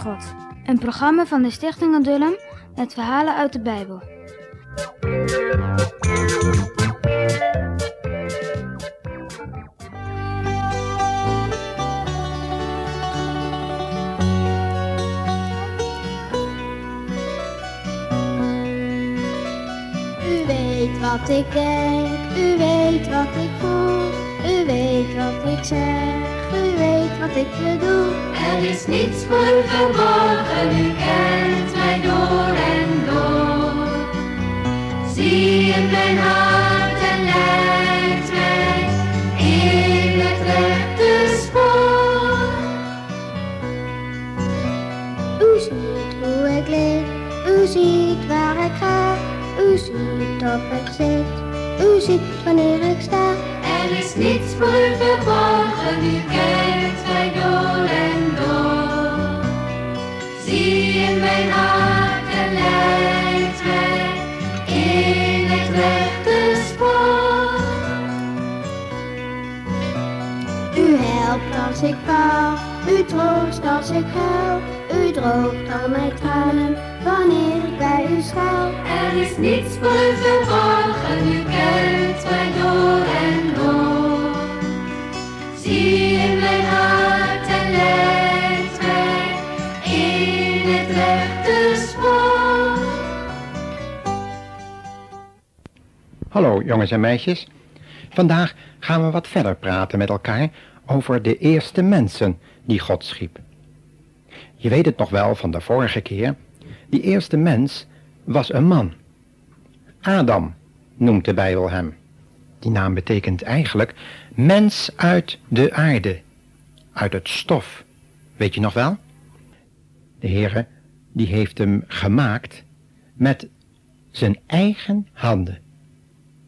God. Een programma van de Stichting Adullam met verhalen uit de Bijbel. U weet wat ik denk, u weet wat ik voel, u weet wat ik zeg, u weet wat ik bedoel. Er is niets voor verborgen, u kent mij door en door. Zie in mijn hart en leidt mij in het rechte spoor. U ziet hoe ik leef, u ziet waar ik ga, u ziet of ik zit, u ziet wanneer ik sta. Er is niets voor verborgen, u kent mij door en door. Zie in mijn hart en leidt mij in het rechte spoor. U helpt als ik val, u troost als ik huil, u droogt al mijn tranen wanneer ik bij u schuil. Er is niets voor verborgen, u kent mij door en door. Jongens en meisjes. Vandaag gaan we wat verder praten met elkaar over de eerste mensen die God schiep. Je weet het nog wel van de vorige keer. Die eerste mens was een man. Adam noemt de Bijbel hem. Die naam betekent eigenlijk mens uit de aarde, uit het stof. Weet je nog wel? De Heere die heeft hem gemaakt met zijn eigen handen.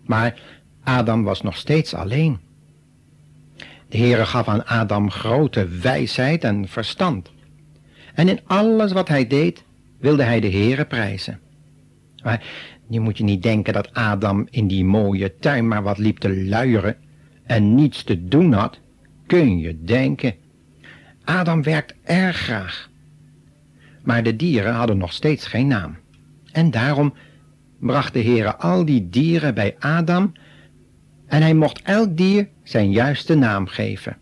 Maar Adam was nog steeds alleen. De Heere gaf aan Adam grote wijsheid en verstand. En in alles wat hij deed, wilde hij de Heere prijzen. Maar nu moet je niet denken dat Adam in die mooie tuin maar wat liep te luieren en niets te doen had. Kun je denken. Adam werkt erg graag. Maar de dieren hadden nog steeds geen naam. En daarom bracht de Heere al die dieren bij Adam en hij mocht elk dier zijn juiste naam geven.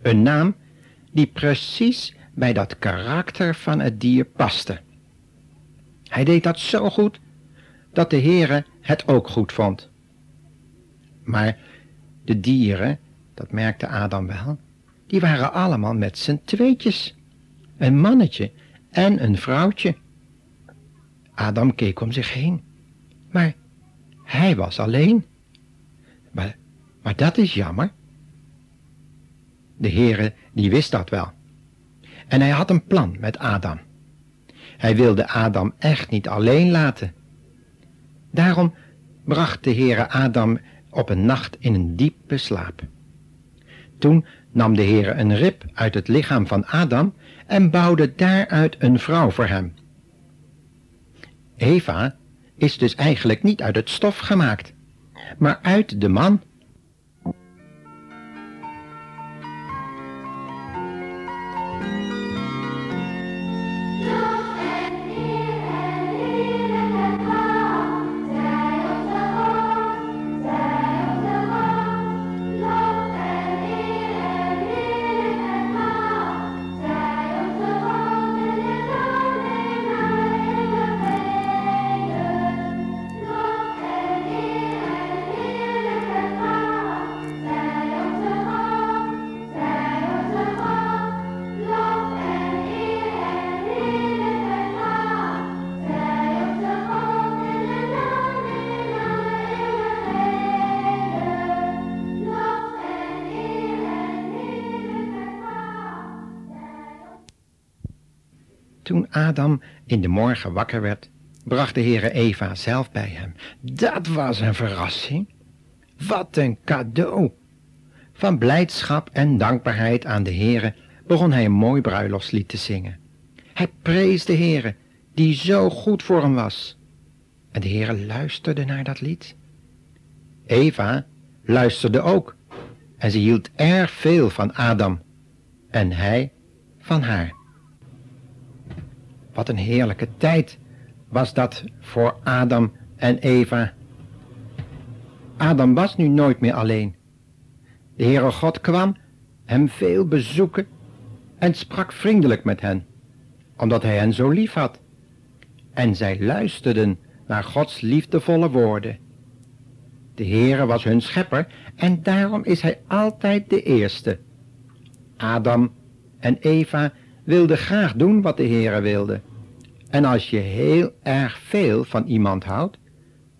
Een naam die precies bij dat karakter van het dier paste. Hij deed dat zo goed dat de Heere het ook goed vond. Maar de dieren, dat merkte Adam wel, die waren allemaal met z'n tweetjes. Een mannetje en een vrouwtje. Adam keek om zich heen. Maar hij was alleen. Maar, maar dat is jammer. De Heere, die wist dat wel. En hij had een plan met Adam. Hij wilde Adam echt niet alleen laten. Daarom bracht de Heere Adam op een nacht in een diepe slaap. Toen nam de Heere een rib uit het lichaam van Adam en bouwde daaruit een vrouw voor hem. Eva is dus eigenlijk niet uit het stof gemaakt, maar uit de man. Toen Adam in de morgen wakker werd, bracht de Heere Eva zelf bij hem. Dat was een verrassing. Wat een cadeau. Van blijdschap en dankbaarheid aan de Heere begon hij een mooi bruiloftslied te zingen. Hij prees de Heere, die zo goed voor hem was. En de Heere luisterde naar dat lied. Eva luisterde ook en ze hield erg veel van Adam en hij van haar. Wat een heerlijke tijd was dat voor Adam en Eva. Adam was nu nooit meer alleen. De Heere God kwam hem veel bezoeken en sprak vriendelijk met hen, omdat hij hen zo lief had. En zij luisterden naar Gods liefdevolle woorden. De Heere was hun schepper en daarom is hij altijd de eerste. Adam en Eva wilden graag doen wat de Heere wilde. En als je heel erg veel van iemand houdt,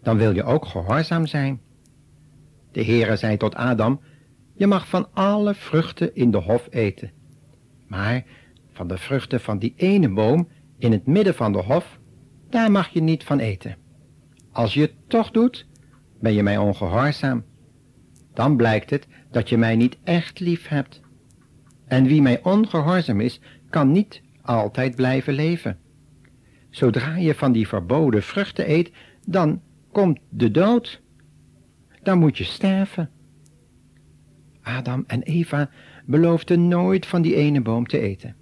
dan wil je ook gehoorzaam zijn. De Heere zei tot Adam, je mag van alle vruchten in de hof eten. Maar van de vruchten van die ene boom in het midden van de hof, daar mag je niet van eten. Als je het toch doet, ben je mij ongehoorzaam. Dan blijkt het dat je mij niet echt lief hebt. En wie mij ongehoorzaam is, kan niet altijd blijven leven. Zodra je van die verboden vruchten eet, dan komt de dood. Dan moet je sterven. Adam en Eva beloofden nooit van die ene boom te eten.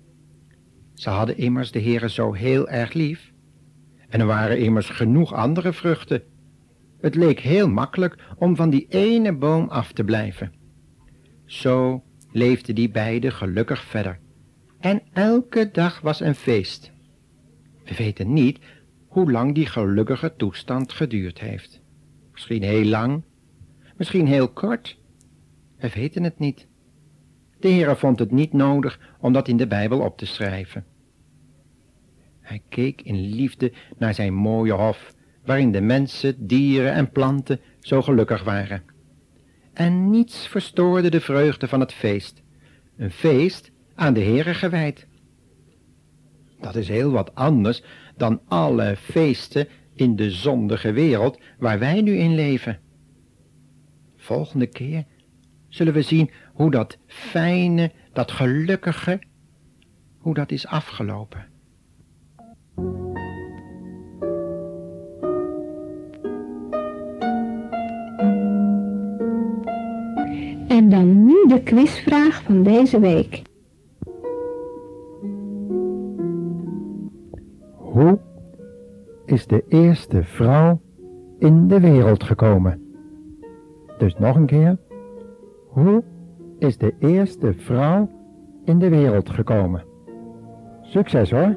Ze hadden immers de Heere zo heel erg lief. En er waren immers genoeg andere vruchten. Het leek heel makkelijk om van die ene boom af te blijven. Zo leefden die beiden gelukkig verder. En elke dag was een feest. We weten niet hoe lang die gelukkige toestand geduurd heeft. Misschien heel lang, misschien heel kort. We weten het niet. De Heere vond het niet nodig om dat in de Bijbel op te schrijven. Hij keek in liefde naar zijn mooie hof, waarin de mensen, dieren en planten zo gelukkig waren. En niets verstoorde de vreugde van het feest. Een feest aan de Heere gewijd. Dat is heel wat anders dan alle feesten in de zondige wereld waar wij nu in leven. Volgende keer zullen we zien hoe dat fijne, dat gelukkige, hoe dat is afgelopen. En dan nu de quizvraag van deze week. Is de eerste vrouw in de wereld gekomen? Dus nog een keer. Hoe is de eerste vrouw in de wereld gekomen? Succes hoor!